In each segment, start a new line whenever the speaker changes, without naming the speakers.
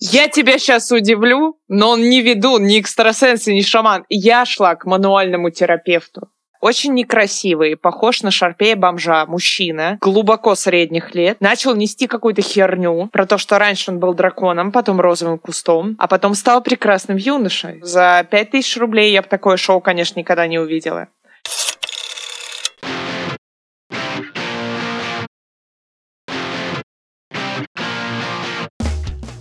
Я тебя сейчас удивлю, но он не ведун, не экстрасенс и не шаман. Я шла к мануальному терапевту. Очень некрасивый, похож на шарпея бомжа, мужчина, глубоко средних лет, начал нести какую-то херню про то, что раньше он был драконом, потом розовым кустом, а потом стал прекрасным юношей. За пять тысяч рублей я бы такое шоу, конечно, никогда не увидела.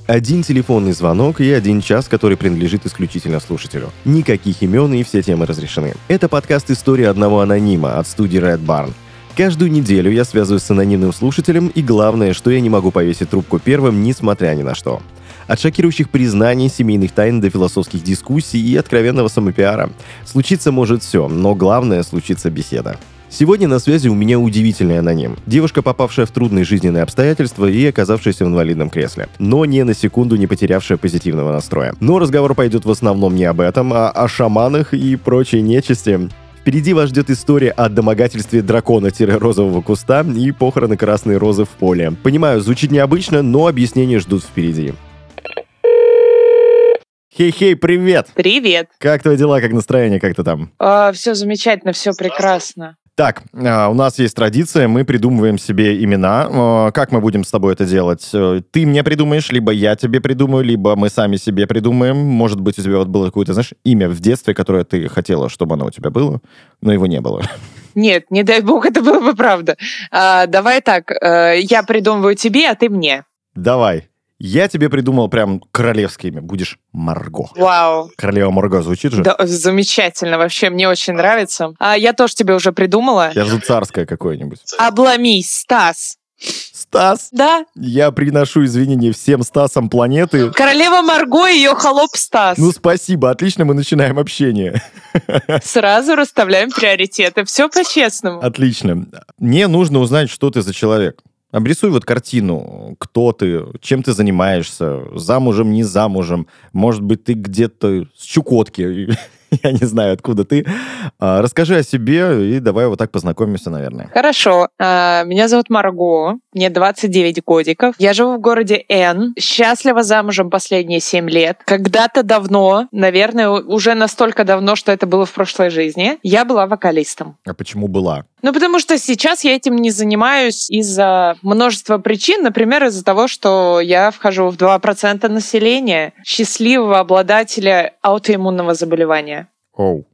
Один телефонный звонок и один час, который принадлежит исключительно слушателю. Никаких имен и все темы разрешены. Это подкаст «История одного анонима» от студии Red Barn. Каждую неделю я связываюсь с анонимным слушателем, и главное, что я не могу повесить трубку первым, несмотря ни на что. От шокирующих признаний, семейных тайн до философских дискуссий и откровенного самопиара. Случиться может все, но главное случится беседа. Сегодня на связи у меня удивительный аноним. Девушка, попавшая в трудные жизненные обстоятельства и оказавшаяся в инвалидном кресле. Но ни на секунду не потерявшая позитивного настроя. Но разговор пойдет в основном не об этом, а о шаманах и прочей нечисти. Впереди вас ждет история о домогательстве дракона-розового куста и похороны красной розы в поле. Понимаю, звучит необычно, но объяснения ждут впереди. Хей-хей, привет!
Привет!
Как твои дела, как настроение, как ты там?
А, все замечательно, все прекрасно.
Так, а, у нас есть традиция, мы придумываем себе имена. А, как мы будем с тобой это делать? Э, ты мне придумаешь, либо я тебе придумаю, либо мы сами себе придумаем. Может быть, у тебя вот было какое-то, знаешь, имя в детстве, которое ты хотела, чтобы оно у тебя было, но его не было.
Нет, не дай бог, это было бы правда. А, давай так, э, я придумываю тебе, а ты мне.
Давай. Я тебе придумал прям королевское имя. Будешь Марго.
Вау.
Королева Марго звучит же?
Да, замечательно. Вообще, мне очень нравится. А я тоже тебе уже придумала.
Я жду царское какое-нибудь.
Обломись, Стас.
Стас?
Да.
Я приношу извинения всем Стасам планеты.
Королева Марго и ее холоп Стас.
Ну, спасибо. Отлично, мы начинаем общение.
Сразу расставляем приоритеты. Все по-честному.
Отлично. Мне нужно узнать, что ты за человек. Обрисуй вот картину, кто ты, чем ты занимаешься, замужем, не замужем, может быть, ты где-то с Чукотки, я не знаю, откуда ты. А, расскажи о себе и давай вот так познакомимся, наверное.
Хорошо. А, меня зовут Марго, мне 29 годиков. Я живу в городе Н. Счастлива замужем последние 7 лет. Когда-то давно, наверное, уже настолько давно, что это было в прошлой жизни, я была вокалистом.
А почему была?
Ну, потому что сейчас я этим не занимаюсь из-за множества причин. Например, из-за того, что я вхожу в 2% населения счастливого обладателя аутоиммунного заболевания.
Оу,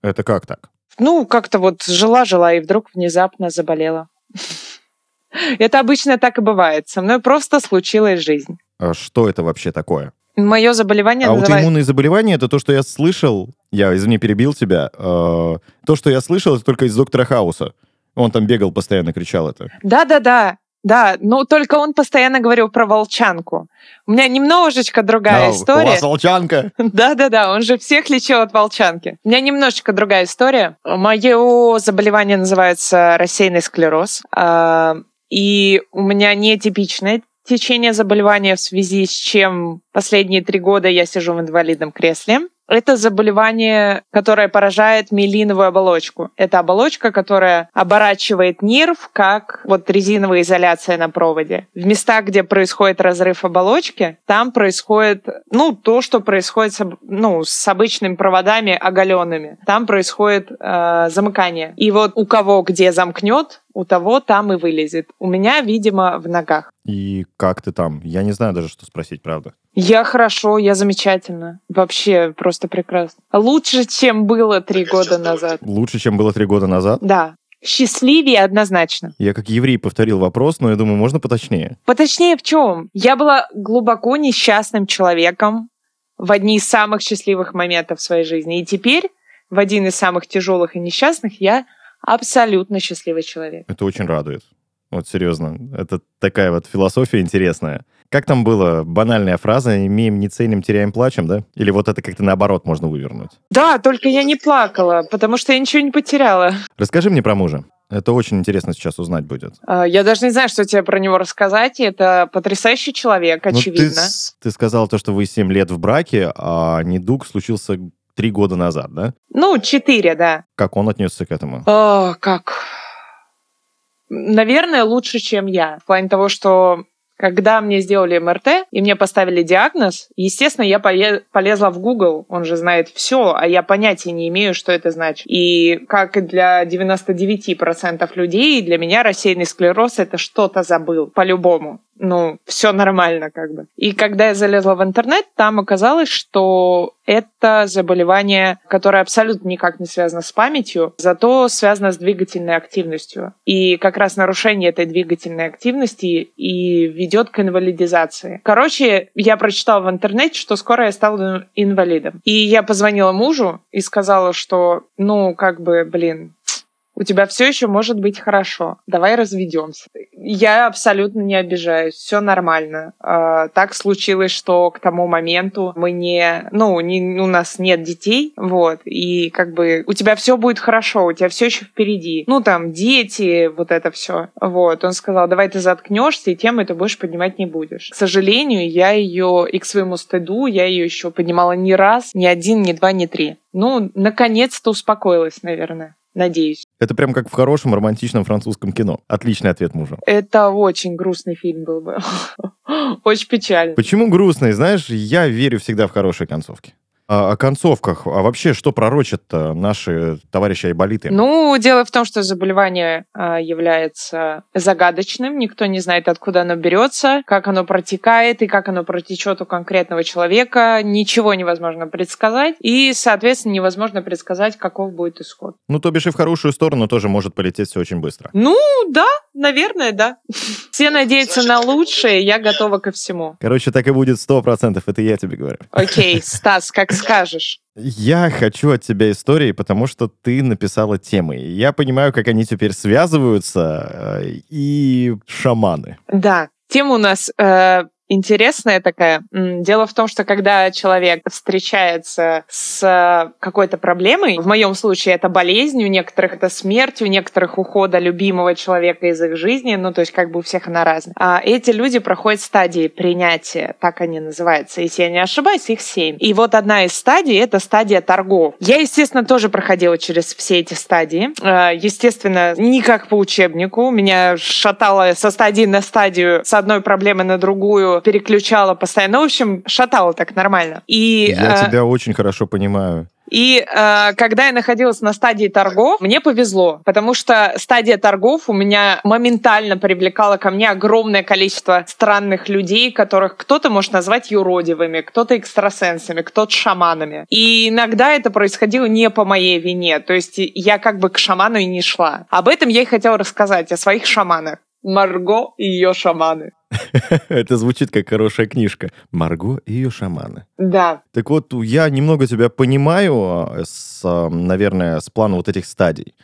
это как так?
Ну, как-то вот жила-жила и вдруг внезапно заболела. Это обычно так и бывает. Со мной просто случилась жизнь.
А что это вообще такое?
Мое заболевание
Аутоиммунные называет... заболевания это то, что я слышал. Я, извини, перебил тебя. Э, то, что я слышал, это только из доктора Хауса. Он там бегал, постоянно кричал это.
Да, да, но только он постоянно говорил про волчанку. У меня немножечко другая no, история. У
вас волчанка?
Да-да-да, он же всех лечил от волчанки. У меня немножечко другая история. Мое заболевание называется рассеянный склероз. А, и у меня нетипичное течение заболевания, в связи с чем последние три года я сижу в инвалидном кресле. Это заболевание, которое поражает миелиновую оболочку. Это оболочка, которая оборачивает нерв, как вот резиновая изоляция на проводе. В местах, где происходит разрыв оболочки, там происходит, ну, то, что происходит с, ну, с обычными проводами оголенными. Там происходит э, замыкание. И вот у кого где замкнет, у того там и вылезет. У меня, видимо, в ногах.
И как ты там? Я не знаю даже, что спросить, правда.
Я хорошо, я замечательно. Вообще просто прекрасно. Лучше, чем было три года назад.
Лучше, чем было три года назад?
Да. Счастливее однозначно.
Я как еврей повторил вопрос, но я думаю, можно поточнее.
Поточнее в чем? Я была глубоко несчастным человеком в одни из самых счастливых моментов в своей жизни. И теперь, в один из самых тяжелых и несчастных, я абсолютно счастливый человек.
Это очень радует. Вот серьезно. Это такая вот философия интересная. Как там было? Банальная фраза «имеем, не ценим, теряем, плачем», да? Или вот это как-то наоборот можно вывернуть?
Да, только я не плакала, потому что я ничего не потеряла.
Расскажи мне про мужа. Это очень интересно сейчас узнать будет.
А, я даже не знаю, что тебе про него рассказать. Это потрясающий человек, очевидно. Ну,
ты, ты сказал то, что вы 7 лет в браке, а недуг случился три года назад, да?
Ну, четыре, да.
Как он отнесся к этому?
О, как? Наверное, лучше, чем я. В плане того, что Когда мне сделали МРТ и мне поставили диагноз, естественно, я полезла в Google, он же знает все, а я понятия не имею, что это значит. И как и для 99% людей, для меня рассеянный склероз — это что-то забыл, по-любому ну, все нормально как бы. И когда я залезла в интернет, там оказалось, что это заболевание, которое абсолютно никак не связано с памятью, зато связано с двигательной активностью. И как раз нарушение этой двигательной активности и ведет к инвалидизации. Короче, я прочитала в интернете, что скоро я стану инвалидом. И я позвонила мужу и сказала, что, ну, как бы, блин, у тебя все еще может быть хорошо. Давай разведемся. Я абсолютно не обижаюсь, все нормально. А, так случилось, что к тому моменту мы не, ну, не, у нас нет детей, вот, и как бы у тебя все будет хорошо, у тебя все еще впереди. Ну, там, дети, вот это все. Вот, он сказал, давай ты заткнешься, и тему это больше поднимать не будешь. К сожалению, я ее, и к своему стыду, я ее еще поднимала не раз, ни один, ни два, ни три. Ну, наконец-то успокоилась, наверное надеюсь.
Это прям как в хорошем романтичном французском кино. Отличный ответ мужа.
Это очень грустный фильм был бы. Очень печально.
Почему грустный? Знаешь, я верю всегда в хорошие концовки. О концовках. А вообще, что пророчат наши товарищи айболиты?
Ну, дело в том, что заболевание а, является загадочным. Никто не знает, откуда оно берется, как оно протекает и как оно протечет у конкретного человека. Ничего невозможно предсказать. И, соответственно, невозможно предсказать, каков будет исход.
Ну, то бишь и в хорошую сторону тоже может полететь все очень быстро.
Ну, да, наверное, да. Все надеются на лучшее, я готова ко всему.
Короче, так и будет сто процентов, это я тебе говорю.
Окей, Стас, как скажешь.
Я хочу от тебя истории, потому что ты написала темы. Я понимаю, как они теперь связываются, э, и шаманы.
Да, тема у нас э, интересная такая. Дело в том, что когда человек встречается с какой-то проблемой, в моем случае это болезнь, у некоторых это смерть, у некоторых ухода любимого человека из их жизни, ну то есть как бы у всех она разная. А эти люди проходят стадии принятия, так они называются. Если я не ошибаюсь, их семь. И вот одна из стадий — это стадия торгов. Я, естественно, тоже проходила через все эти стадии. А, естественно, не как по учебнику. Меня шатало со стадии на стадию, с одной проблемы на другую, переключала постоянно. Ну, в общем, шатала так нормально.
И, я э, тебя очень хорошо понимаю.
И э, когда я находилась на стадии торгов, мне повезло, потому что стадия торгов у меня моментально привлекала ко мне огромное количество странных людей, которых кто-то может назвать юродивыми, кто-то экстрасенсами, кто-то шаманами. И иногда это происходило не по моей вине, то есть я как бы к шаману и не шла. Об этом я и хотела рассказать, о своих шаманах. Марго и ее шаманы.
Это звучит как хорошая книжка. Марго и ее шаманы.
Да.
Так вот, я немного тебя понимаю, а, с, а, наверное, с плана вот этих стадий.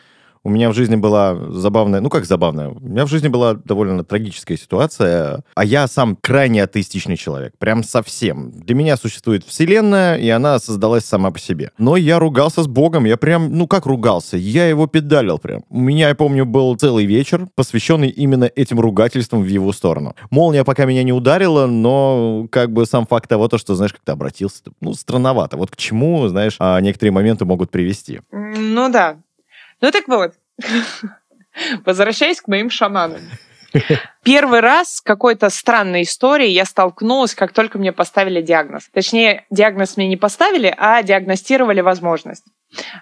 У меня в жизни была забавная, ну как забавная, у меня в жизни была довольно трагическая ситуация, а я сам крайне атеистичный человек, прям совсем. Для меня существует вселенная, и она создалась сама по себе. Но я ругался с Богом, я прям, ну как ругался, я его педалил прям. У меня, я помню, был целый вечер, посвященный именно этим ругательствам в его сторону. Молния пока меня не ударила, но как бы сам факт того, то, что, знаешь, как ты обратился, ну, странновато. Вот к чему, знаешь, а, некоторые моменты могут привести.
Ну да, ну так вот, возвращаясь к моим шаманам. Первый раз с какой-то странной историей я столкнулась, как только мне поставили диагноз. Точнее, диагноз мне не поставили, а диагностировали возможность.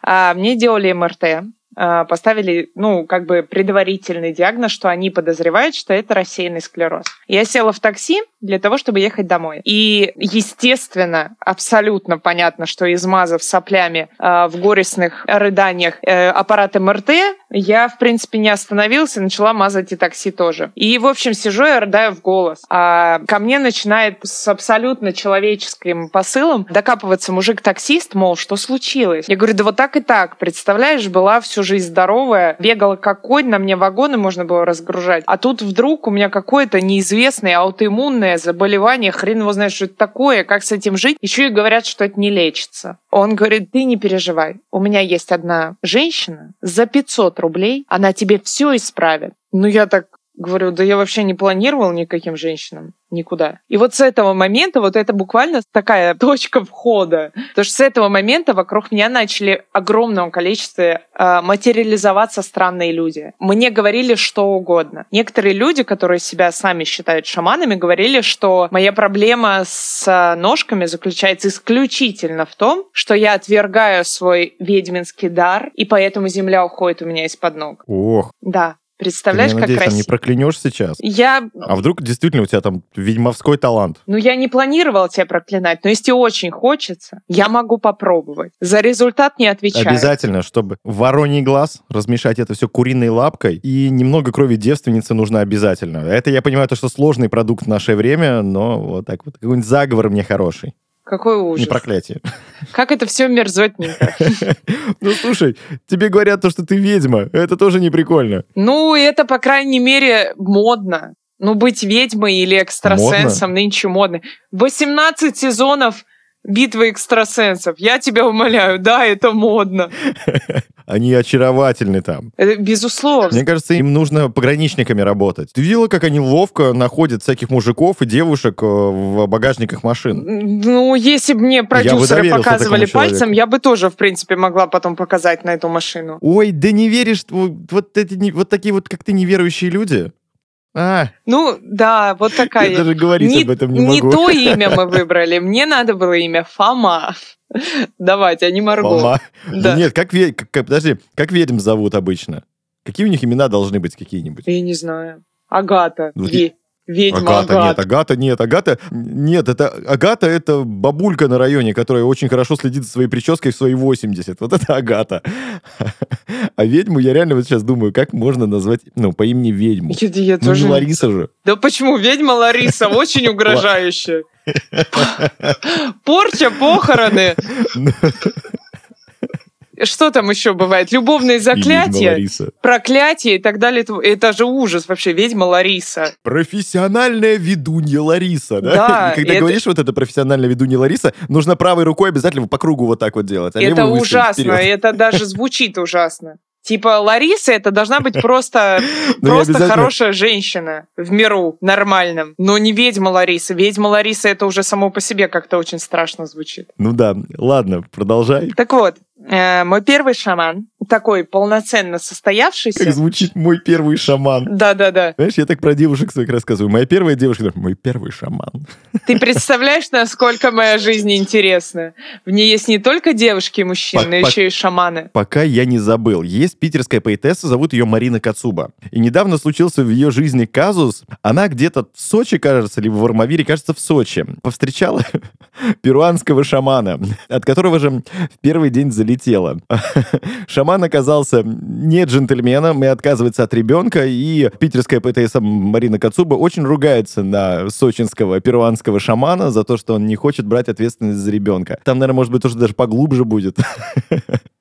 А, мне делали МРТ, поставили, ну, как бы предварительный диагноз, что они подозревают, что это рассеянный склероз. Я села в такси для того, чтобы ехать домой. И, естественно, абсолютно понятно, что измазав соплями э, в горестных рыданиях э, аппарат МРТ, я, в принципе, не остановился, начала мазать и такси тоже. И, в общем, сижу и рыдаю в голос. А ко мне начинает с абсолютно человеческим посылом докапываться мужик-таксист, мол, что случилось? Я говорю, да вот так и так. Представляешь, была всю жизнь здоровая, бегала как конь, на мне вагоны можно было разгружать. А тут вдруг у меня какое-то неизвестное аутоиммунное заболевание, хрен его знает, что это такое, как с этим жить. Еще и говорят, что это не лечится. Он говорит, ты не переживай, у меня есть одна женщина за 500 рублей, она тебе все исправит. Ну, я так Говорю, да я вообще не планировал никаким женщинам никуда. И вот с этого момента, вот это буквально такая точка входа. Потому что с этого момента вокруг меня начали огромном количестве э, материализоваться странные люди. Мне говорили что угодно. Некоторые люди, которые себя сами считают шаманами, говорили, что моя проблема с ножками заключается исключительно в том, что я отвергаю свой ведьминский дар, и поэтому земля уходит у меня из-под ног.
Ох.
Да. Представляешь,
Ты,
как
надеюсь,
красиво.
там не проклянешь сейчас?
Я...
А вдруг действительно у тебя там ведьмовской талант?
Ну, я не планировала тебя проклинать, но если очень хочется, я могу попробовать. За результат не отвечаю.
Обязательно, чтобы вороний глаз, размешать это все куриной лапкой, и немного крови девственницы нужно обязательно. Это, я понимаю, то, что сложный продукт в наше время, но вот так вот. Какой-нибудь заговор мне хороший.
Какой ужас.
Не проклятие.
Как это все мерзотненько.
Ну, слушай, тебе говорят то, что ты ведьма. Это тоже не прикольно.
Ну, это, по крайней мере, модно. Ну, быть ведьмой или экстрасенсом нынче модно. 18 сезонов битвы экстрасенсов. Я тебя умоляю, да, это модно.
Они очаровательны там.
Это безусловно.
Мне кажется, им нужно пограничниками работать. Ты видела, как они ловко находят всяких мужиков и девушек э, в багажниках машин?
Ну, если бы мне продюсеры показывали пальцем,
человеку.
я бы тоже, в принципе, могла потом показать на эту машину.
Ой, да не веришь, вот, эти, вот такие вот, как ты, неверующие люди? А,
Ну, да, вот такая.
я даже говорить
не,
об этом не
не
могу.
то имя мы выбрали. Мне надо было имя Фома. Давайте, а не Марго.
Фома.
Да.
Нет, как, как- подожди, как ведьм зовут обычно? Какие у них имена должны быть какие-нибудь?
Я не знаю. Агата.
Ну,
Ве- Ведьма
Агата,
Агата.
нет, Агата, нет, Агата, нет, это Агата это бабулька на районе, которая очень хорошо следит за своей прической в свои 80. Вот это Агата. А ведьму я реально вот сейчас думаю, как можно назвать, ну, по имени ведьму.
Я, я
Ну,
тоже...
не Лариса же.
Да почему? Ведьма Лариса очень угрожающая. Порча, похороны. Что там еще бывает? Любовные заклятия, проклятия и так далее. Это же ужас вообще, ведьма Лариса.
Профессиональная ведунья Лариса, да?
Да,
И когда
это-
говоришь вот это профессиональная ведунья Лариса, нужно правой рукой обязательно по кругу вот так вот делать. а
Это ужасно,
вперед.
это даже звучит ужасно. Типа Лариса это должна быть просто,
Ну,
просто хорошая женщина в миру нормальном, но не ведьма Лариса. Ведьма Лариса это уже само по себе как-то очень страшно звучит.
Ну да, ладно, продолжай.
Так вот, мой первый шаман, такой полноценно состоявшийся.
Как звучит мой первый шаман.
Да-да-да.
Знаешь, я так про девушек своих рассказываю. Моя первая девушка, мой первый шаман.
Ты представляешь, насколько моя жизнь интересна? В ней есть не только девушки и мужчины, но
По- по-
еще и шаманы.
Пока я не забыл. Есть питерская поэтесса, зовут ее Марина Кацуба. И недавно случился в ее жизни казус. Она где-то в Сочи, кажется, либо в Армавире, кажется, в Сочи, повстречала перуанского шамана, от которого же в первый день залетела. Шаман оказался не джентльменом и отказывается от ребенка, и питерская поэтесса Марина Кацуба очень ругается на сочинского перуанского шамана за то, что он не хочет брать ответственность за ребенка. Там, наверное, может быть, тоже даже поглубже будет.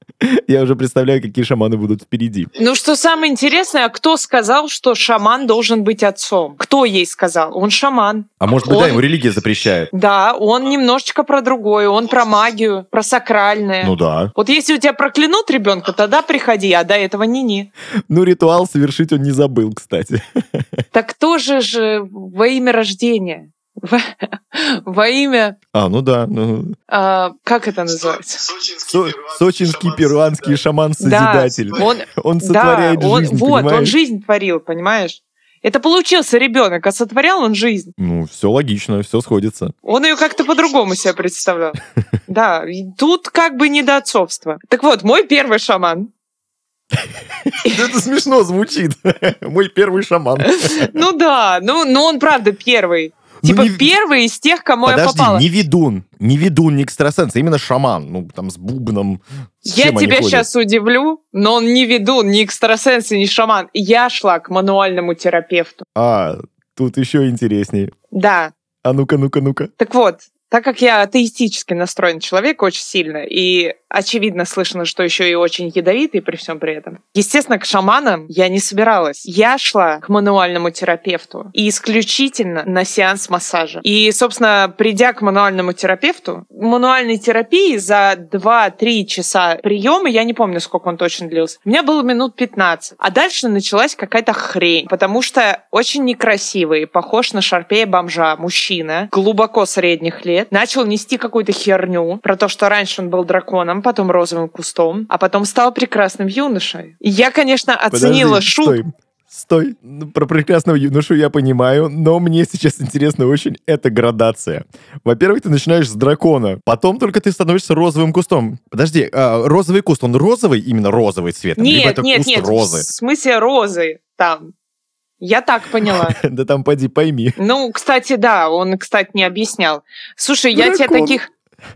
Я уже представляю, какие шаманы будут впереди.
Ну, что самое интересное, а кто сказал, что шаман должен быть отцом? Кто ей сказал? Он шаман.
А может быть,
Он-
да, ему религия запрещает.
Да, он немножечко про другое, он про магию, про сакральное.
Ну да.
Вот если у тебя проклянут ребенка, тогда приходи, а до этого не-не.
Ну, ритуал совершить он не забыл, кстати.
Так тоже же во имя рождения. Во, во имя,
А, ну да. ну,
а, как это называется?
Со- сочинский перуанский шаман-созидатель.
Да, он,
Он
да,
сотворяет
он,
жизнь,
вот, он жизнь творил, понимаешь? Это получился ребенок, а сотворял он жизнь.
Ну, все логично, все сходится.
Он ее как-то по-другому себе представлял. Да, тут как бы не до отцовства. Так вот, мой первый шаман.
Это смешно звучит. Мой первый шаман.
Ну да, ну, ну он правда первый.
Ну,
Типа
не-
первый из тех, кому я
Подожди,
попала.
не ведун. Не ведун, не экстрасенс, а именно шаман. Ну, там, с бубном. С
Я тебя сейчас удивлю, но он не ведун, не экстрасенс и не шаман. Я шла к мануальному терапевту.
А, тут еще интереснее.
Да,
А ну-ка, ну-ка, ну-ка.
так вот, так как я атеистически настроен человек очень сильно, и очевидно слышно, что еще и очень ядовитый при всем при этом. Естественно, к шаманам я не собиралась. Я шла к мануальному терапевту и исключительно на сеанс массажа. И, собственно, придя к мануальному терапевту, мануальной терапии за 2-3 часа приема, я не помню, сколько он точно длился, у меня было минут 15. А дальше началась какая-то хрень, потому что очень некрасивый, похож на шарпея бомжа мужчина, глубоко средних лет, начал нести какую-то херню про то, что раньше он был драконом, потом розовым кустом, а потом стал прекрасным юношей. И я, конечно, оценила
Подожди,
шутку.
Стой. Стой. Ну, Про прекрасного юношу я понимаю, но мне сейчас интересно очень эта градация. Во-первых, ты начинаешь с дракона, потом только ты становишься розовым кустом. Подожди, а, розовый куст, он розовый, именно розовый цвет? Либо
Нет,
это
нет,
куст
нет,
розы?
в смысле розы там. Я так поняла.
Да там поди пойми.
Ну, кстати, да, он, кстати, не объяснял. Слушай, я тебе таких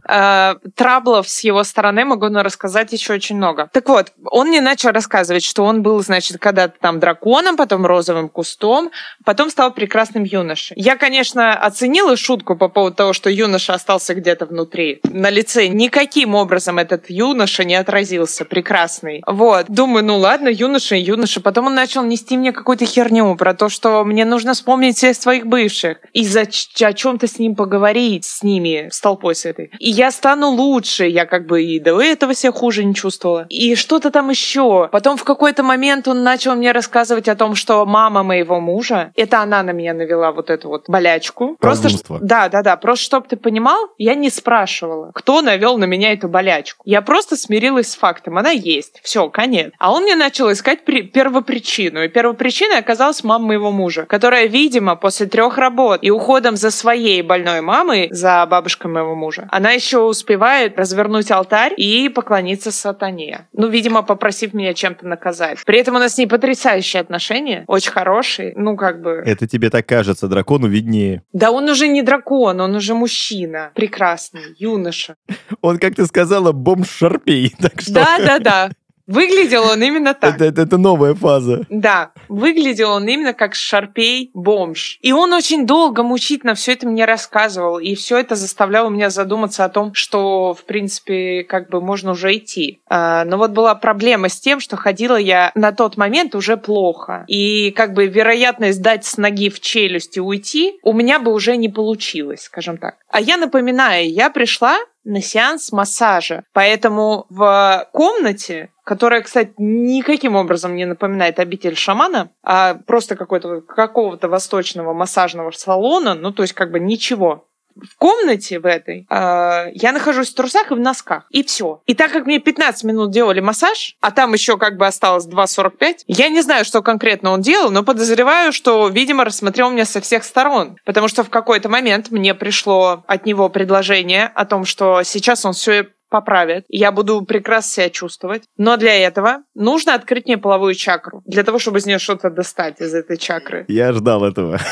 э, траблов с его стороны могу рассказать еще очень много. Так вот, он мне начал рассказывать, что он был, значит, когда-то там драконом, потом розовым кустом, потом стал прекрасным юношей. Я, конечно, оценила шутку по поводу того, что юноша остался где-то внутри. На лице никаким образом этот юноша не отразился. Прекрасный. Вот. Думаю, ну ладно, юноша и юноша. Потом он начал нести мне какую-то херню про то, что мне нужно вспомнить всех своих бывших и за о чем-то с ним поговорить, с ними, с толпой с этой. И я стану лучше. Я как бы и до этого себя хуже не чувствовала. И что-то там еще. Потом в какой-то момент он начал мне рассказывать о том, что мама моего мужа, это она на меня навела вот эту вот болячку. Просто, да, да, да. Просто чтобы ты понимал, я не спрашивала, кто навел на меня эту болячку. Я просто смирилась с фактом. Она есть. Все, конец. А он мне начал искать при- первопричину. И первопричиной оказалась мама моего мужа, которая, видимо, после трех работ и уходом за своей больной мамой, за бабушкой моего мужа, она еще успевает развернуть алтарь и поклониться сатане. Ну, видимо, попросив меня чем-то наказать. При этом у нас с ней потрясающие отношения, очень хорошие. Ну, как бы...
Это тебе так кажется, дракону виднее.
Да он уже не дракон, он уже мужчина. Прекрасный, юноша.
Он, как ты сказала, бомж-шарпей. Так что
Да, да, да. Выглядел он именно так.
это, это- это новая фаза.
Да, выглядел он именно как шарпей бомж. И он очень долго мучительно все это мне рассказывал, и все это заставляло меня задуматься о том, что, в принципе, как бы можно уже идти. А, но вот была проблема с тем, что ходила я на тот момент уже плохо. И как бы вероятность дать с ноги в челюсть и уйти у меня бы уже не получилось, скажем так. А я напоминаю, я пришла на сеанс массажа. Поэтому в комнате, которая, кстати, никаким образом не напоминает обитель шамана, а просто какой-то, какого-то восточного массажного салона, ну, то есть как бы ничего. В комнате в этой э, я нахожусь в трусах и в носках. И все. И так как мне 15 минут делали массаж, а там еще как бы осталось 2.45, я не знаю, что конкретно он делал, но подозреваю, что, видимо, рассмотрел меня со всех сторон. Потому что в какой-то момент мне пришло от него предложение о том, что сейчас он все поправит, и я буду прекрасно себя чувствовать. Но для этого нужно открыть мне половую чакру, для того, чтобы из нее что-то достать из этой чакры.
Я ждал этого.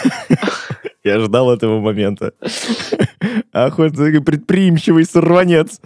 Я ждал этого момента. Ах, вот предприимчивый сорванец.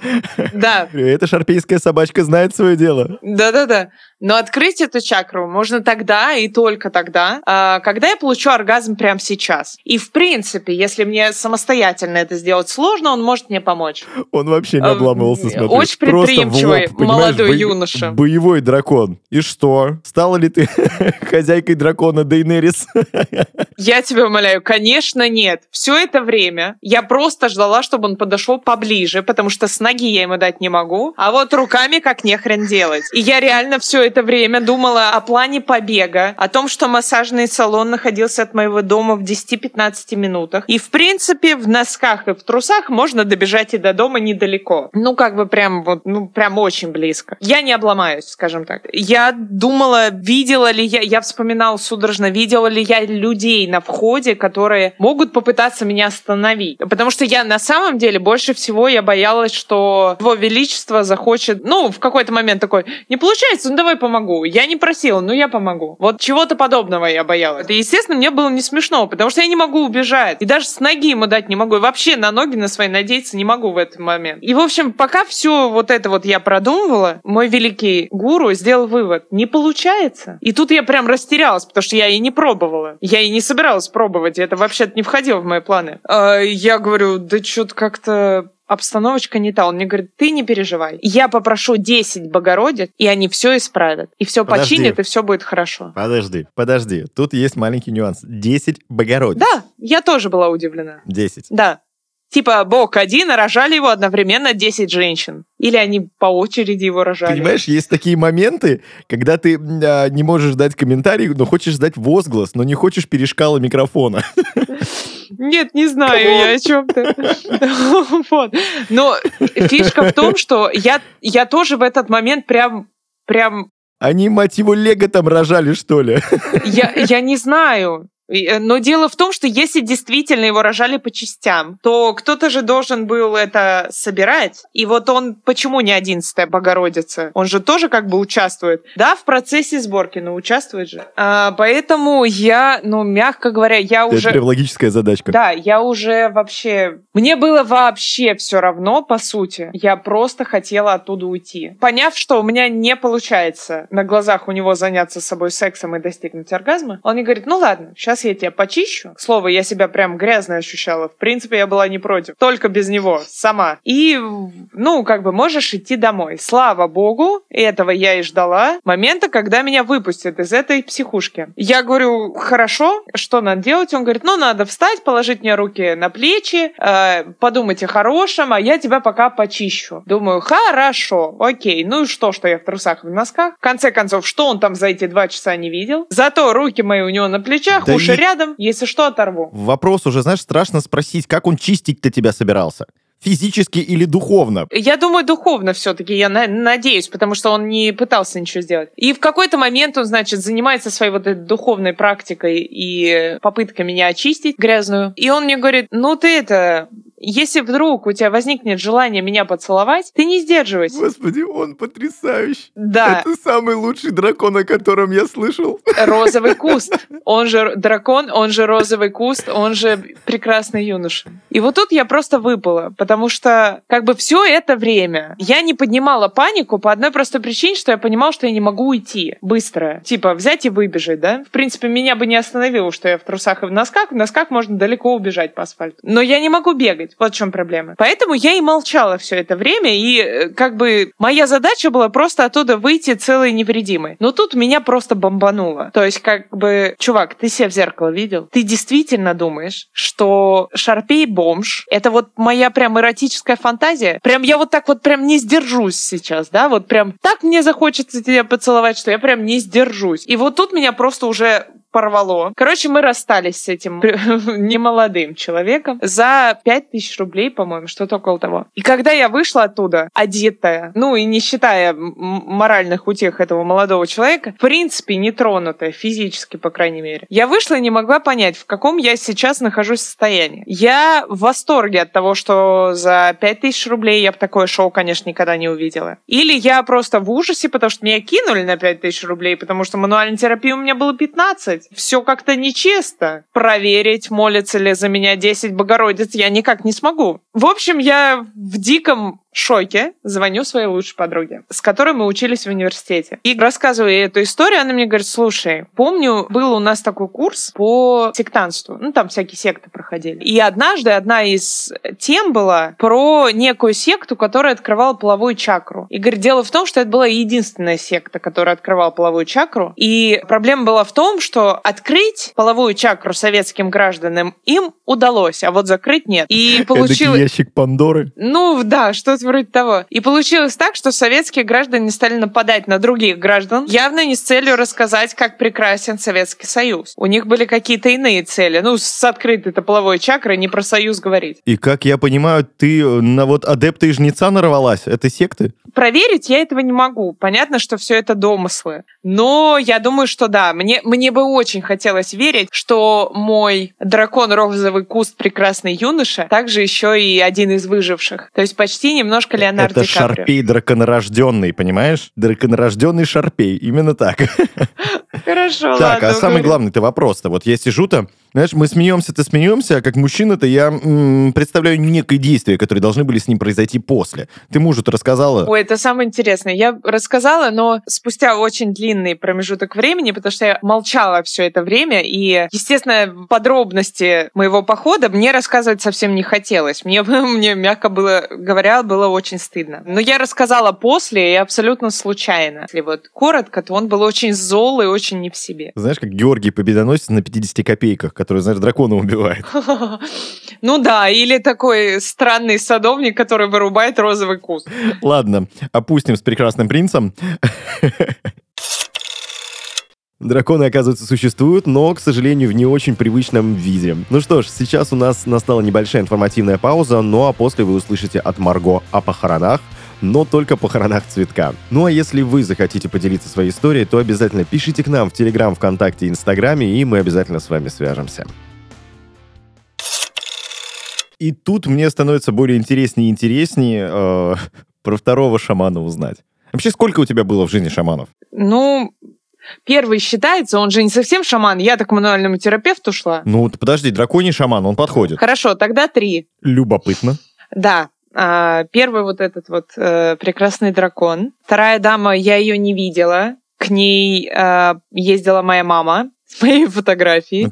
Да,
Эта шарпейская собачка знает свое дело.
Да-да-да. Но открыть эту чакру можно тогда и только тогда, а, когда я получу оргазм прямо сейчас. И в принципе, если мне самостоятельно это сделать сложно, он может мне помочь.
Он вообще не
А,
обламывался, смотри.
очень предприимчивый
лоб,
молодой
бой-
юноша.
Боевой дракон. И что? Стала ли ты хозяйкой дракона Дейнерис?
Я тебя умоляю, конечно, нет. Все это время я просто ждала, чтобы он подошел поближе, потому что с ноги я ему дать не могу, а вот руками как нехрен делать. И я реально все это время думала о плане побега, о том, что массажный салон находился от моего дома в 10-15 минутах. И, в принципе, в носках и в трусах можно добежать и до дома недалеко. Ну, как бы прям вот, ну, прям очень близко. Я не обломаюсь, скажем так. Я думала, видела ли я, я вспоминала судорожно, видела ли я людей на входе, которые могут попытаться меня остановить. Потому что я на самом деле больше всего я боялась, что его величество захочет, ну, в какой-то момент такой, не получается, ну давай помогу. Я не просила, ну я помогу. Вот чего-то подобного я боялась. И, естественно, мне было не смешно, потому что я не могу убежать. И даже с ноги ему дать не могу. И вообще на ноги на свои надеяться не могу в этот момент. И, в общем, пока все вот это вот я продумывала, мой великий гуру сделал вывод. Не получается. И тут я прям растерялась, потому что я и не пробовала. Я и не собиралась пробовать. и Это вообще не входило в мои планы. А, Я говорю, да что-то как-то обстановочка не та. Он мне говорит, ты не переживай. Я попрошу 10 Богородиц, и они все исправят. И все
Подожди.
починят, и все будет хорошо.
Подожди, подожди. Тут есть маленький нюанс. 10 Богородиц.
Да, я тоже была удивлена.
10.
Да. Типа, Бог один, а рожали его одновременно 10 женщин. Или они по очереди его рожали.
Понимаешь, есть такие моменты, когда ты а, не можешь дать комментарий, но хочешь дать возглас, но не хочешь перешкала микрофона.
Нет, не знаю я о чем-то. Вот. Но фишка в том, что я, я тоже в этот момент прям, прям,
Они, мать его, лего там рожали, что ли?
я, я не знаю. Э, Но дело в том, что если действительно его рожали по частям, то кто-то же должен был это собирать. И вот он почему не одиннадцатая Богородица? Он же тоже как бы участвует. Да, в процессе сборки, но участвует же. А, поэтому я, ну, мягко говоря, я
Это
уже...
прям логическая задачка.
Да, я уже вообще... Мне было вообще все равно, по сути. Я просто хотела оттуда уйти. Поняв, что у меня не получается на глазах у него заняться собой сексом и достигнуть оргазма, он мне говорит, ну ладно, сейчас я тебя почищу. К слову, я себя прям грязно ощущала. В принципе, я была не против. Только без него, сама. И, ну, как бы можешь идти домой. Слава богу, этого я и ждала. Момента, когда меня выпустят из этой психушки. Я говорю, хорошо, что надо делать? Он говорит, ну, надо встать, положить мне руки на плечи, э, подумать о хорошем, а я тебя пока почищу. Думаю, хорошо, окей. Ну и что, что я в трусах и в носках? В конце концов, что он там за эти два часа не видел? Зато руки мои у него на плечах,
Да
уши
и-
рядом, если что, оторву.
Вопрос уже, знаешь, страшно спросить, как он чистить-то тебя собирался? Физически или духовно?
Я думаю, духовно все-таки, я на- надеюсь, потому что он не пытался ничего сделать. И в какой-то момент он, значит, занимается своей вот этой духовной практикой и попыткой меня очистить грязную. И он мне говорит, ну ты это, если вдруг у тебя возникнет желание меня поцеловать, ты не сдерживайся.
Господи, он потрясающий.
Да,
самый лучший дракон, о котором я слышал.
розовый куст. Он же дракон, он же розовый куст, он же прекрасный юноша. И вот тут я просто выпала, потому что как бы все это время я не поднимала панику по одной простой причине, что я понимала, что я не могу уйти быстро. Типа взять и выбежать, да? В принципе, меня бы не остановило, что я в трусах и в носках. В носках можно далеко убежать по асфальту. Но я не могу бегать. Вот в чем проблема. Поэтому я и молчала все это время, и э, как бы моя задача была просто оттуда выйти целой невредимой. Но тут меня просто бомбануло. То есть как бы, чувак, ты себя в зеркало видел? Ты действительно думаешь, что Шарпей бомж — это вот моя прям эротическая фантазия? Прям я вот так вот прям не сдержусь сейчас, да? Вот прям так мне захочется тебя поцеловать, что я прям не сдержусь. И вот тут меня просто уже порвало. Короче, мы расстались с этим немолодым человеком за 5000 рублей, по-моему, что-то около того. И когда я вышла оттуда, одетая, ну и не считая моральных утех этого молодого человека, в принципе, не тронутая, физически, по крайней мере, я вышла и не могла понять, в каком я сейчас нахожусь состоянии. Я в восторге от того, что за 5000 рублей я бы такое шоу, конечно, никогда не увидела. Или я просто в ужасе, потому что меня кинули на 5000 рублей, потому что мануальной терапии у меня было 15. Все как-то нечисто. Проверить, молятся ли за меня 10 Богородиц, я никак не смогу. В общем, я в диком шоке звоню своей лучшей подруге, с которой мы учились в университете. И рассказываю ей эту историю, она мне говорит, слушай, помню, был у нас такой курс по сектанству. Ну, там всякие секты проходили. И однажды одна из тем была про некую секту, которая открывала половую чакру. И говорит, дело в том, что это была единственная секта, которая открывала половую чакру. И проблема была в том, что открыть половую чакру советским гражданам им удалось, а вот закрыть нет. И получилось...
ящик Пандоры.
Ну да, что-то вроде того. И получилось так, что советские граждане стали нападать на других граждан, явно не с целью рассказать, как прекрасен Советский Союз. У них были какие-то иные цели. Ну, с открытой половой чакрой не про союз говорить.
И как я понимаю, ты на вот адепта и жнеца нарвалась? Это секты?
Проверить я этого не могу. Понятно, что все это домыслы. Но я думаю, что да. Мне, мне бы очень хотелось верить, что мой дракон розовый куст прекрасный юноша также еще и один из выживших. То есть почти немножко Леонардо
Это
Ди Каприо.
шарпей драконорожденный, понимаешь? Драконорожденный шарпей, именно так.
Хорошо,
Так,
ладно.
а самый главный-то вопрос-то. Вот я сижу-то, Знаешь, мы смеемся-то смеемся, а как мужчина-то я м, представляю некое действие, которые должны были с ним произойти после. Ты мужу-то рассказала?
Ой, это самое интересное. Я рассказала, но спустя очень длинный промежуток времени, потому что я молчала все это время, и, естественно, подробности моего похода мне рассказывать совсем не хотелось. Мне, мне мягко было говоря, было очень стыдно. Но я рассказала после, и абсолютно случайно. Если вот коротко, то он был очень зол и очень не в себе.
Знаешь, как Георгий Победоносец на 50 копейках, который, знаешь, дракона убивает.
Ну да, или такой странный садовник, который вырубает розовый куст.
Ладно, опустим с прекрасным принцем. Драконы, оказывается, существуют, но, к сожалению, в не очень привычном виде. Ну что ж, сейчас у нас настала небольшая информативная пауза, ну а после вы услышите от Марго о похоронах, но только похоронах цветка. Ну а если вы захотите поделиться своей историей, то обязательно пишите к нам в Телеграм, ВКонтакте, Инстаграме, и мы обязательно с вами свяжемся. И тут мне становится более интереснее и интереснее э, про второго шамана узнать. Вообще, сколько у тебя было в жизни шаманов?
Ну, Первый считается, он же не совсем шаман. Я так к мануальному терапевту шла.
Ну, подожди, драконий шаман, он подходит.
Хорошо, тогда три.
Любопытно.
Да. А, первый вот этот вот э, прекрасный дракон. Вторая дама, я ее не видела. К ней э, ездила моя мама с моей фотографией.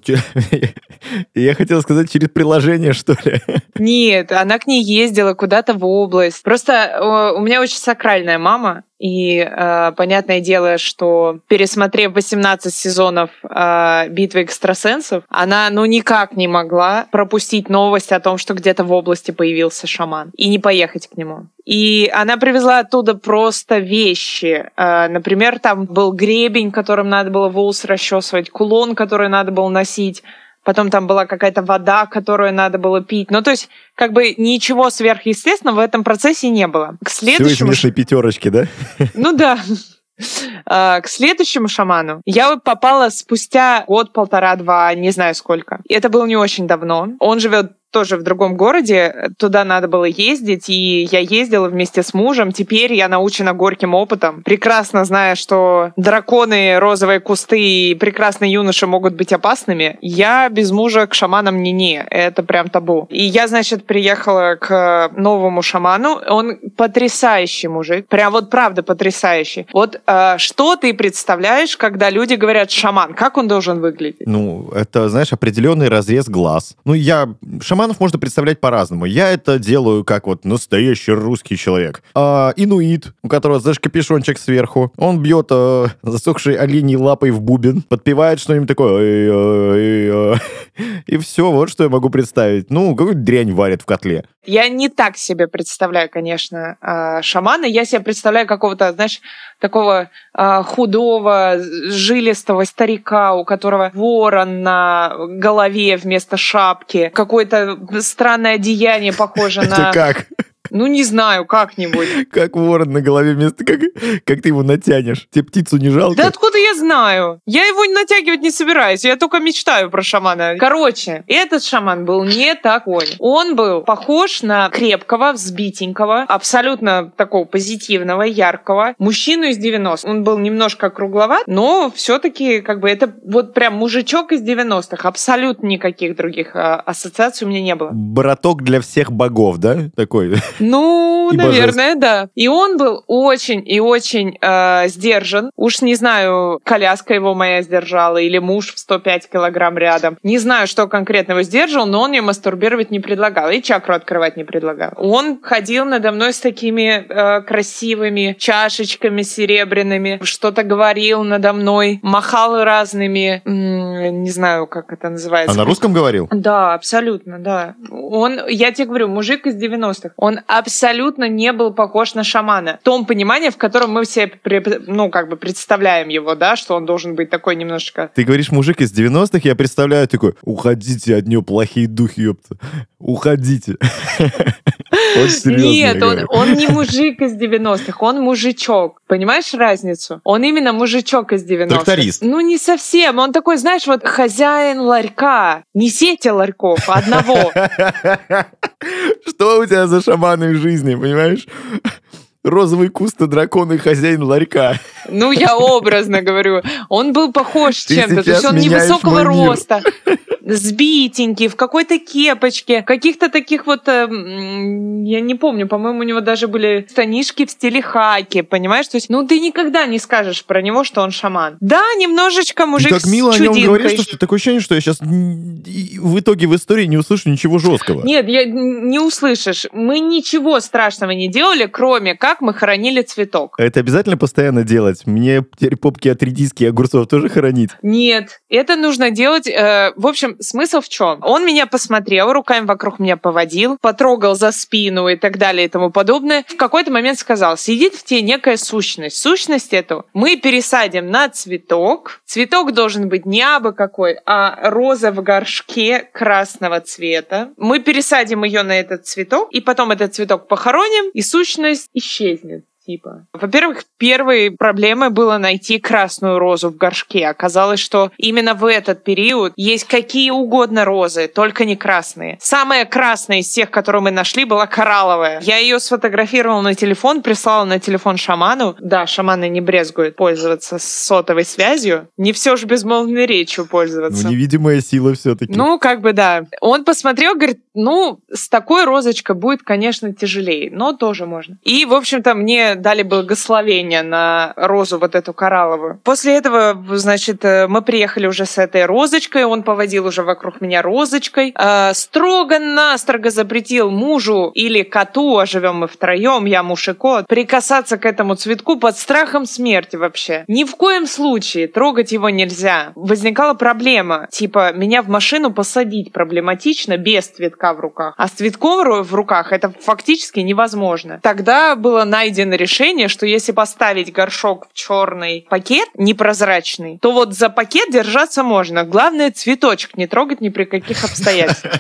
Я хотел сказать, через приложение, что ли?
Нет, она к ней ездила куда-то в область. Просто у меня очень сакральная мама, и э, понятное дело, что пересмотрев 18 сезонов э, битвы экстрасенсов, она ну никак не могла пропустить новость о том, что где-то в области появился шаман, и не поехать к нему. И она привезла оттуда просто вещи. Э, например, там был гребень, которым надо было волосы расчесывать, кулон, который надо было носить потом там была какая-то вода, которую надо было пить. Ну, то есть, как бы ничего сверхъестественного в этом процессе не было.
К следующему... Все из пятерочки, да?
Ну да. А, к следующему шаману я попала спустя год, полтора, два, не знаю сколько. И это было не очень давно. Он живет тоже в другом городе, туда надо было ездить, и я ездила вместе с мужем. Теперь я научена горьким опытом, прекрасно зная, что драконы, розовые кусты и прекрасные юноши могут быть опасными. Я без мужа к шаманам не-не, это прям табу. И я, значит, приехала к новому шаману, он потрясающий мужик, прям вот правда потрясающий. Вот э, что ты представляешь, когда люди говорят шаман, как он должен выглядеть?
Ну, это, знаешь, определенный разрез глаз. Ну, я шаман шаманов можно представлять по-разному. Я это делаю как вот настоящий русский человек. А, инуит, у которого, знаешь, капюшончик сверху. Он бьет а, засохшей оленей лапой в бубен, подпевает что-нибудь такое. И все, вот что я могу представить. Ну, какую дрянь варят в котле.
Я не так себе представляю, конечно, а, шамана. Я себе представляю какого-то, знаешь, такого а, худого, жилистого старика, у которого ворон на голове вместо шапки, какое-то странное одеяние, похоже на...
Это как?
Ну, не знаю, как-нибудь.
Как ворон на голове вместо... Как, как ты его натянешь? Тебе птицу не жалко?
Да откуда я знаю? Я его натягивать не собираюсь. Я только мечтаю про шамана. Короче, этот шаман был не такой. Он был похож на крепкого, взбитенького, абсолютно такого позитивного, яркого мужчину из 90-х. Он был немножко кругловат, но все-таки как бы это вот прям мужичок из 90-х. Абсолютно никаких других а, ассоциаций у меня не было.
Браток для всех богов, да? Такой.
Ну, и наверное, да. И он был очень и очень э, сдержан. Уж не знаю, коляска его моя сдержала или муж в 105 килограмм рядом. Не знаю, что конкретно его сдерживал, но он мне мастурбировать не предлагал и чакру открывать не предлагал. Он ходил надо мной с такими э, красивыми чашечками серебряными, что-то говорил надо мной, махал разными, м- не знаю, как это называется.
А на русском говорил?
Да, абсолютно, да. Он, я тебе говорю, мужик из 90-х. Он абсолютно не был похож на шамана. В том понимании, в котором мы все, ну, как бы представляем его, да, что он должен быть такой немножечко...
Ты говоришь, мужик из 90-х, я представляю такой, уходите от него, плохие духи, ёпта. Уходите.
Нет, он, он не мужик из 90-х, он мужичок. Понимаешь разницу? Он именно мужичок из 90-х.
Тракторист.
Ну, не совсем. Он такой, знаешь, вот хозяин ларька. Не сети ларьков, а одного.
Что у тебя за шаманы в жизни, понимаешь? Розовый куст и дракон и хозяин ларька.
Ну, я образно говорю. Он был похож чем-то. То есть он невысокого роста. сбитенький, в какой-то кепочке, каких-то таких вот, э, я не помню, по-моему, у него даже были станишки в стиле хаки, понимаешь? То есть, ну, ты никогда не скажешь про него, что он шаман. Да, немножечко мужик
так мило
с
о нем говоришь, что, что такое ощущение, что я сейчас в итоге в истории не услышу ничего жесткого.
Нет, я не услышишь. Мы ничего страшного не делали, кроме как мы хоронили цветок.
Это обязательно постоянно делать? Мне теперь попки от редиски и огурцов тоже хоронить?
Нет, это нужно делать... Э, в общем, смысл в чем? Он меня посмотрел, руками вокруг меня поводил, потрогал за спину и так далее и тому подобное. В какой-то момент сказал, сидит в тебе некая сущность. Сущность эту мы пересадим на цветок. Цветок должен быть не абы какой, а роза в горшке красного цвета. Мы пересадим ее на этот цветок, и потом этот цветок похороним, и сущность исчезнет исчезнет типа. Во-первых, первой проблемой было найти красную розу в горшке. Оказалось, что именно в этот период есть какие угодно розы, только не красные. Самая красная из всех, которую мы нашли, была коралловая. Я ее сфотографировала на телефон, прислала на телефон шаману. Да, шаманы не брезгуют пользоваться сотовой связью. Не все же безмолвной речью пользоваться.
Ну, невидимая сила все-таки.
Ну, как бы да. Он посмотрел, говорит, ну, с такой розочкой будет, конечно, тяжелее, но тоже можно. И, в общем-то, мне дали благословение на розу вот эту коралловую. После этого, значит, э, мы приехали уже с этой розочкой, он поводил уже вокруг меня розочкой, э, строго-настрого запретил мужу или коту, а живем мы втроем, я муж и кот, прикасаться к этому цветку под страхом смерти вообще. Ни в коем случае трогать его нельзя. Возникала проблема, типа, меня в машину посадить проблематично без цветка в руках, а с цветком в руках это фактически невозможно. Тогда было найдено решение, что если поставить горшок в черный пакет, непрозрачный, то вот за пакет держаться можно. Главное, цветочек не трогать ни при каких обстоятельствах.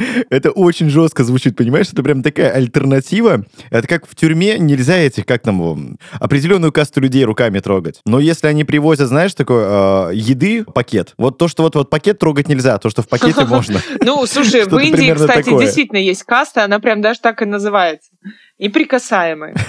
Это очень жестко звучит, понимаешь? Это прям такая альтернатива. Это как в тюрьме нельзя этих, как там, определенную касту людей руками трогать. Но если они привозят, знаешь, такой э, еды, пакет. Вот то, что вот, вот пакет трогать нельзя, то, что в пакете можно.
Ну, слушай, в Индии, кстати, действительно есть каста, она прям даже так и называется. Неприкасаемая.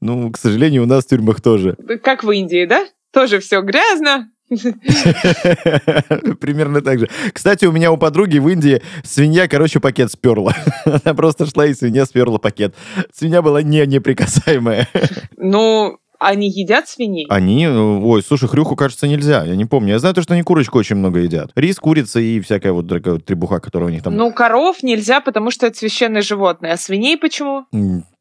Ну, к сожалению, у нас в тюрьмах тоже.
Как в Индии, да? Тоже все грязно,
Примерно так же. Кстати, у меня у подруги в Индии свинья, короче, пакет сперла. Она просто шла и свинья сперла пакет. Свинья была не неприкасаемая.
Ну, они едят свиней?
Они... Э, ой, слушай, хрюху, кажется, нельзя. Я не помню. Я знаю, то, что они курочку очень много едят. Рис, курица и всякая вот такая требуха, которая у них там...
Ну, коров нельзя, потому что это священное животное. А свиней почему?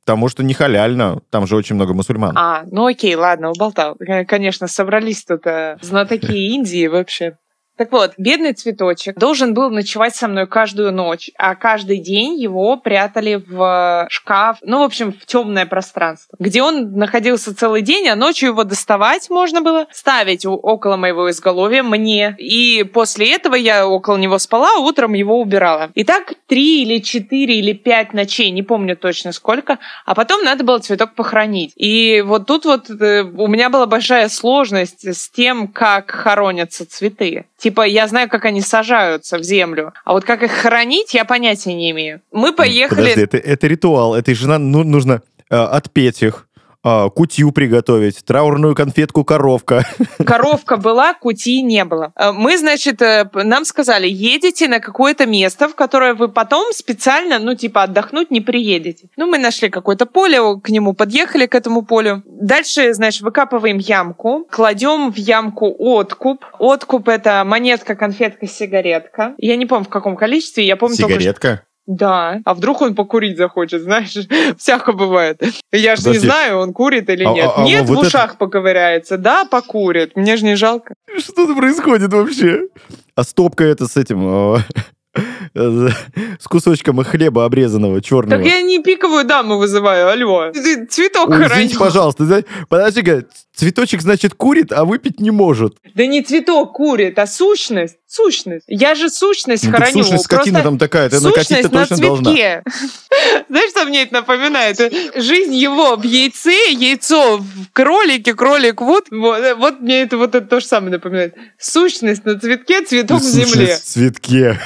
Потому что не халяльно, там же очень много мусульман.
А, ну окей, ладно, уболтал. Конечно, собрались тут э, знатоки Индии вообще. Так вот, бедный цветочек должен был ночевать со мной каждую ночь, а каждый день его прятали в шкаф, ну, в общем, в темное пространство, где он находился целый день, а ночью его доставать можно было, ставить около моего изголовья мне. И после этого я около него спала, а утром его убирала. И так три или четыре или пять ночей, не помню точно сколько, а потом надо было цветок похоронить. И вот тут вот э, у меня была большая сложность с тем, как хоронятся цветы. Типа, я знаю, как они сажаются в землю, а вот как их хранить, я понятия не имею. Мы поехали...
Подожди, это, это ритуал. Этой же ну, нужно э, отпеть их, а, кутью приготовить, траурную конфетку коровка.
Коровка была, кути не было. Э, мы, значит, э, нам сказали, едете на какое-то место, в которое вы потом специально, ну, типа, отдохнуть не приедете. Ну, мы нашли какое-то поле, к нему подъехали, к этому полю. Дальше, значит, выкапываем ямку, кладем в ямку откуп. Откуп — это монетка, конфетка, сигаретка. Я не помню, в каком количестве, я помню
Сигаретка?
Да. А вдруг он покурить захочет, знаешь? Всяко бывает. Я же не знаю, он курит или а, нет. А, а, нет, вот в ушах это... поковыряется. Да, покурит. Мне же не жалко.
Что происходит вообще? А стопка это с этим... А, с кусочком хлеба обрезанного, черного.
Так я не пиковую даму вызываю, алло. Ты цветок
Ой, Извините, пожалуйста. Подожди-ка, цветочек, значит, курит, а выпить не может.
Да не цветок курит, а сущность. Сущность. Я же сущность ну, хороню.
Сущность скотина там такая, ты накатить-то точно на должна.
Знаешь, что мне это напоминает? Жизнь его в яйце, яйцо в кролике, кролик вот. Вот, вот мне это вот это то же самое напоминает. Сущность на цветке, цветок в земле.
В цветке.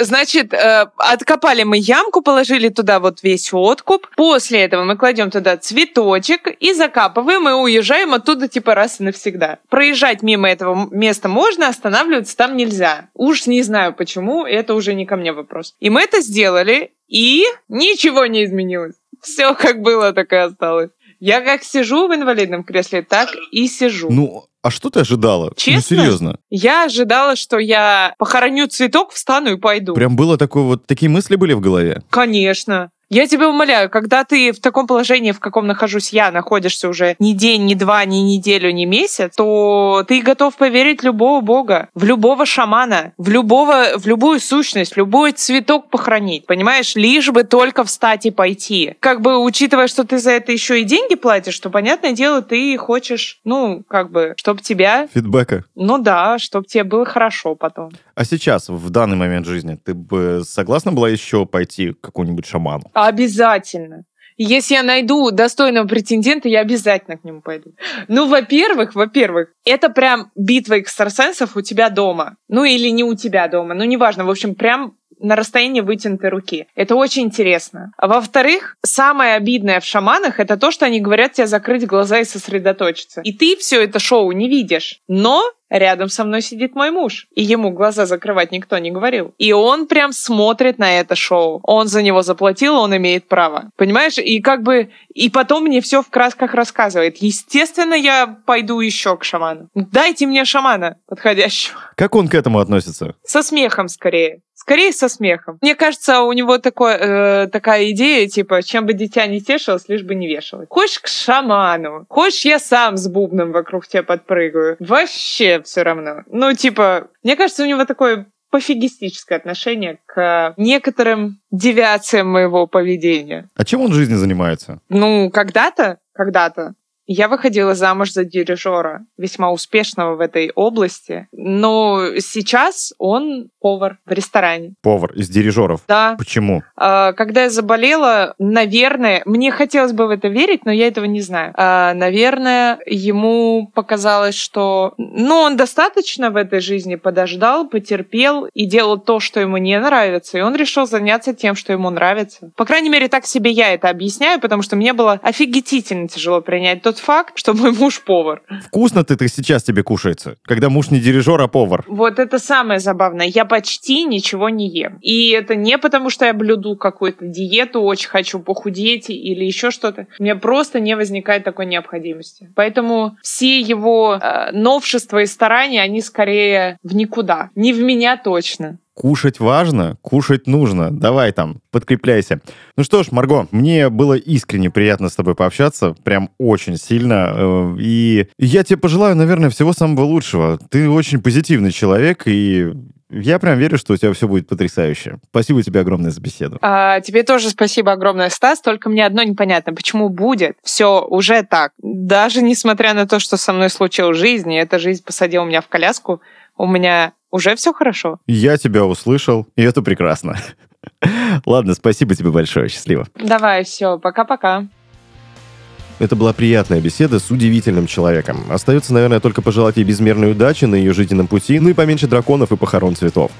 Значит, э, откопали мы ямку, положили туда вот весь откуп. После этого мы кладем туда цветочек и закапываем, и уезжаем оттуда типа раз и навсегда. Проезжать мимо этого места можно, останавливаться там нельзя. Уж не знаю почему, это уже не ко мне вопрос. И мы это сделали, и ничего не изменилось. Все как было, так и осталось. Я как сижу в инвалидном кресле, так и сижу.
Ну, а что ты ожидала?
Честно?
Ну, серьезно.
Я ожидала, что я похороню цветок, встану и пойду.
Прям было такое вот, такие мысли были в голове?
Конечно. Я тебя умоляю, когда ты в таком положении, в каком нахожусь я, находишься уже ни день, ни два, ни неделю, ни месяц, то ты готов поверить любого бога, в любого шамана, в любого, в любую сущность, в любой цветок похоронить, понимаешь? Лишь бы только встать и пойти. Как бы, учитывая, что ты за это еще и деньги платишь, то, понятное дело, ты хочешь, ну, как бы, чтобы тебя...
Фидбэка.
Ну да, чтобы тебе было хорошо потом.
А сейчас, в данный момент жизни, ты бы согласна была еще пойти к какому-нибудь шаману?
Обязательно. Если я найду достойного претендента, я обязательно к нему пойду. Ну, во-первых, во-первых, это прям битва экстрасенсов у тебя дома. Ну, или не у тебя дома, ну, неважно. В общем, прям на расстоянии вытянутой руки. Это очень интересно. А во-вторых, самое обидное в шаманах это то, что они говорят тебе закрыть глаза и сосредоточиться. И ты все это шоу не видишь. Но рядом со мной сидит мой муж, и ему глаза закрывать никто не говорил. И он прям смотрит на это шоу. Он за него заплатил, он имеет право. Понимаешь? И как бы... И потом мне все в красках рассказывает. Естественно, я пойду еще к шаману. Дайте мне шамана подходящего.
Как он к этому относится?
Со смехом скорее. Скорее со смехом. Мне кажется, у него такой, э, такая идея, типа, чем бы дитя не тешилось, лишь бы не вешалось. Хочешь к шаману? Хочешь, я сам с бубном вокруг тебя подпрыгаю? Вообще все равно. Ну, типа, мне кажется, у него такое пофигистическое отношение к некоторым девиациям моего поведения.
А чем он в жизни занимается?
Ну, когда-то, когда-то я выходила замуж за дирижера, весьма успешного в этой области, но сейчас он повар в ресторане.
Повар из дирижеров?
Да.
Почему?
А, когда я заболела, наверное, мне хотелось бы в это верить, но я этого не знаю. А, наверное, ему показалось, что ну, он достаточно в этой жизни подождал, потерпел и делал то, что ему не нравится, и он решил заняться тем, что ему нравится. По крайней мере, так себе я это объясняю, потому что мне было офигительно тяжело принять тот факт, что мой муж повар.
Вкусно ты, ты сейчас тебе кушается, когда муж не дирижер, а повар.
Вот это самое забавное. Я почти ничего не ем. И это не потому, что я блюду какую-то диету, очень хочу похудеть или еще что-то. У меня просто не возникает такой необходимости. Поэтому все его э, новшества и старания, они скорее в никуда. Не в меня точно.
Кушать важно, кушать нужно. Давай там, подкрепляйся. Ну что ж, Марго, мне было искренне приятно с тобой пообщаться, прям очень сильно. Э, и я тебе пожелаю, наверное, всего самого лучшего. Ты очень позитивный человек, и я прям верю, что у тебя все будет потрясающе. Спасибо тебе огромное за беседу.
А, тебе тоже спасибо огромное, Стас. Только мне одно непонятно, почему будет все уже так. Даже несмотря на то, что со мной случилось в жизни, эта жизнь посадила меня в коляску, у меня уже все хорошо.
Я тебя услышал, и это прекрасно. Ладно, спасибо тебе большое, счастливо.
Давай, все, пока-пока.
Это была приятная беседа с удивительным человеком. Остается, наверное, только пожелать ей безмерной удачи на ее жизненном пути, ну и поменьше драконов и похорон цветов.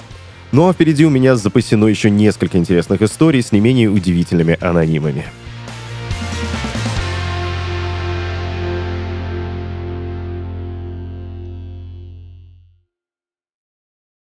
Ну а впереди у меня запасено еще несколько интересных историй с не менее удивительными анонимами.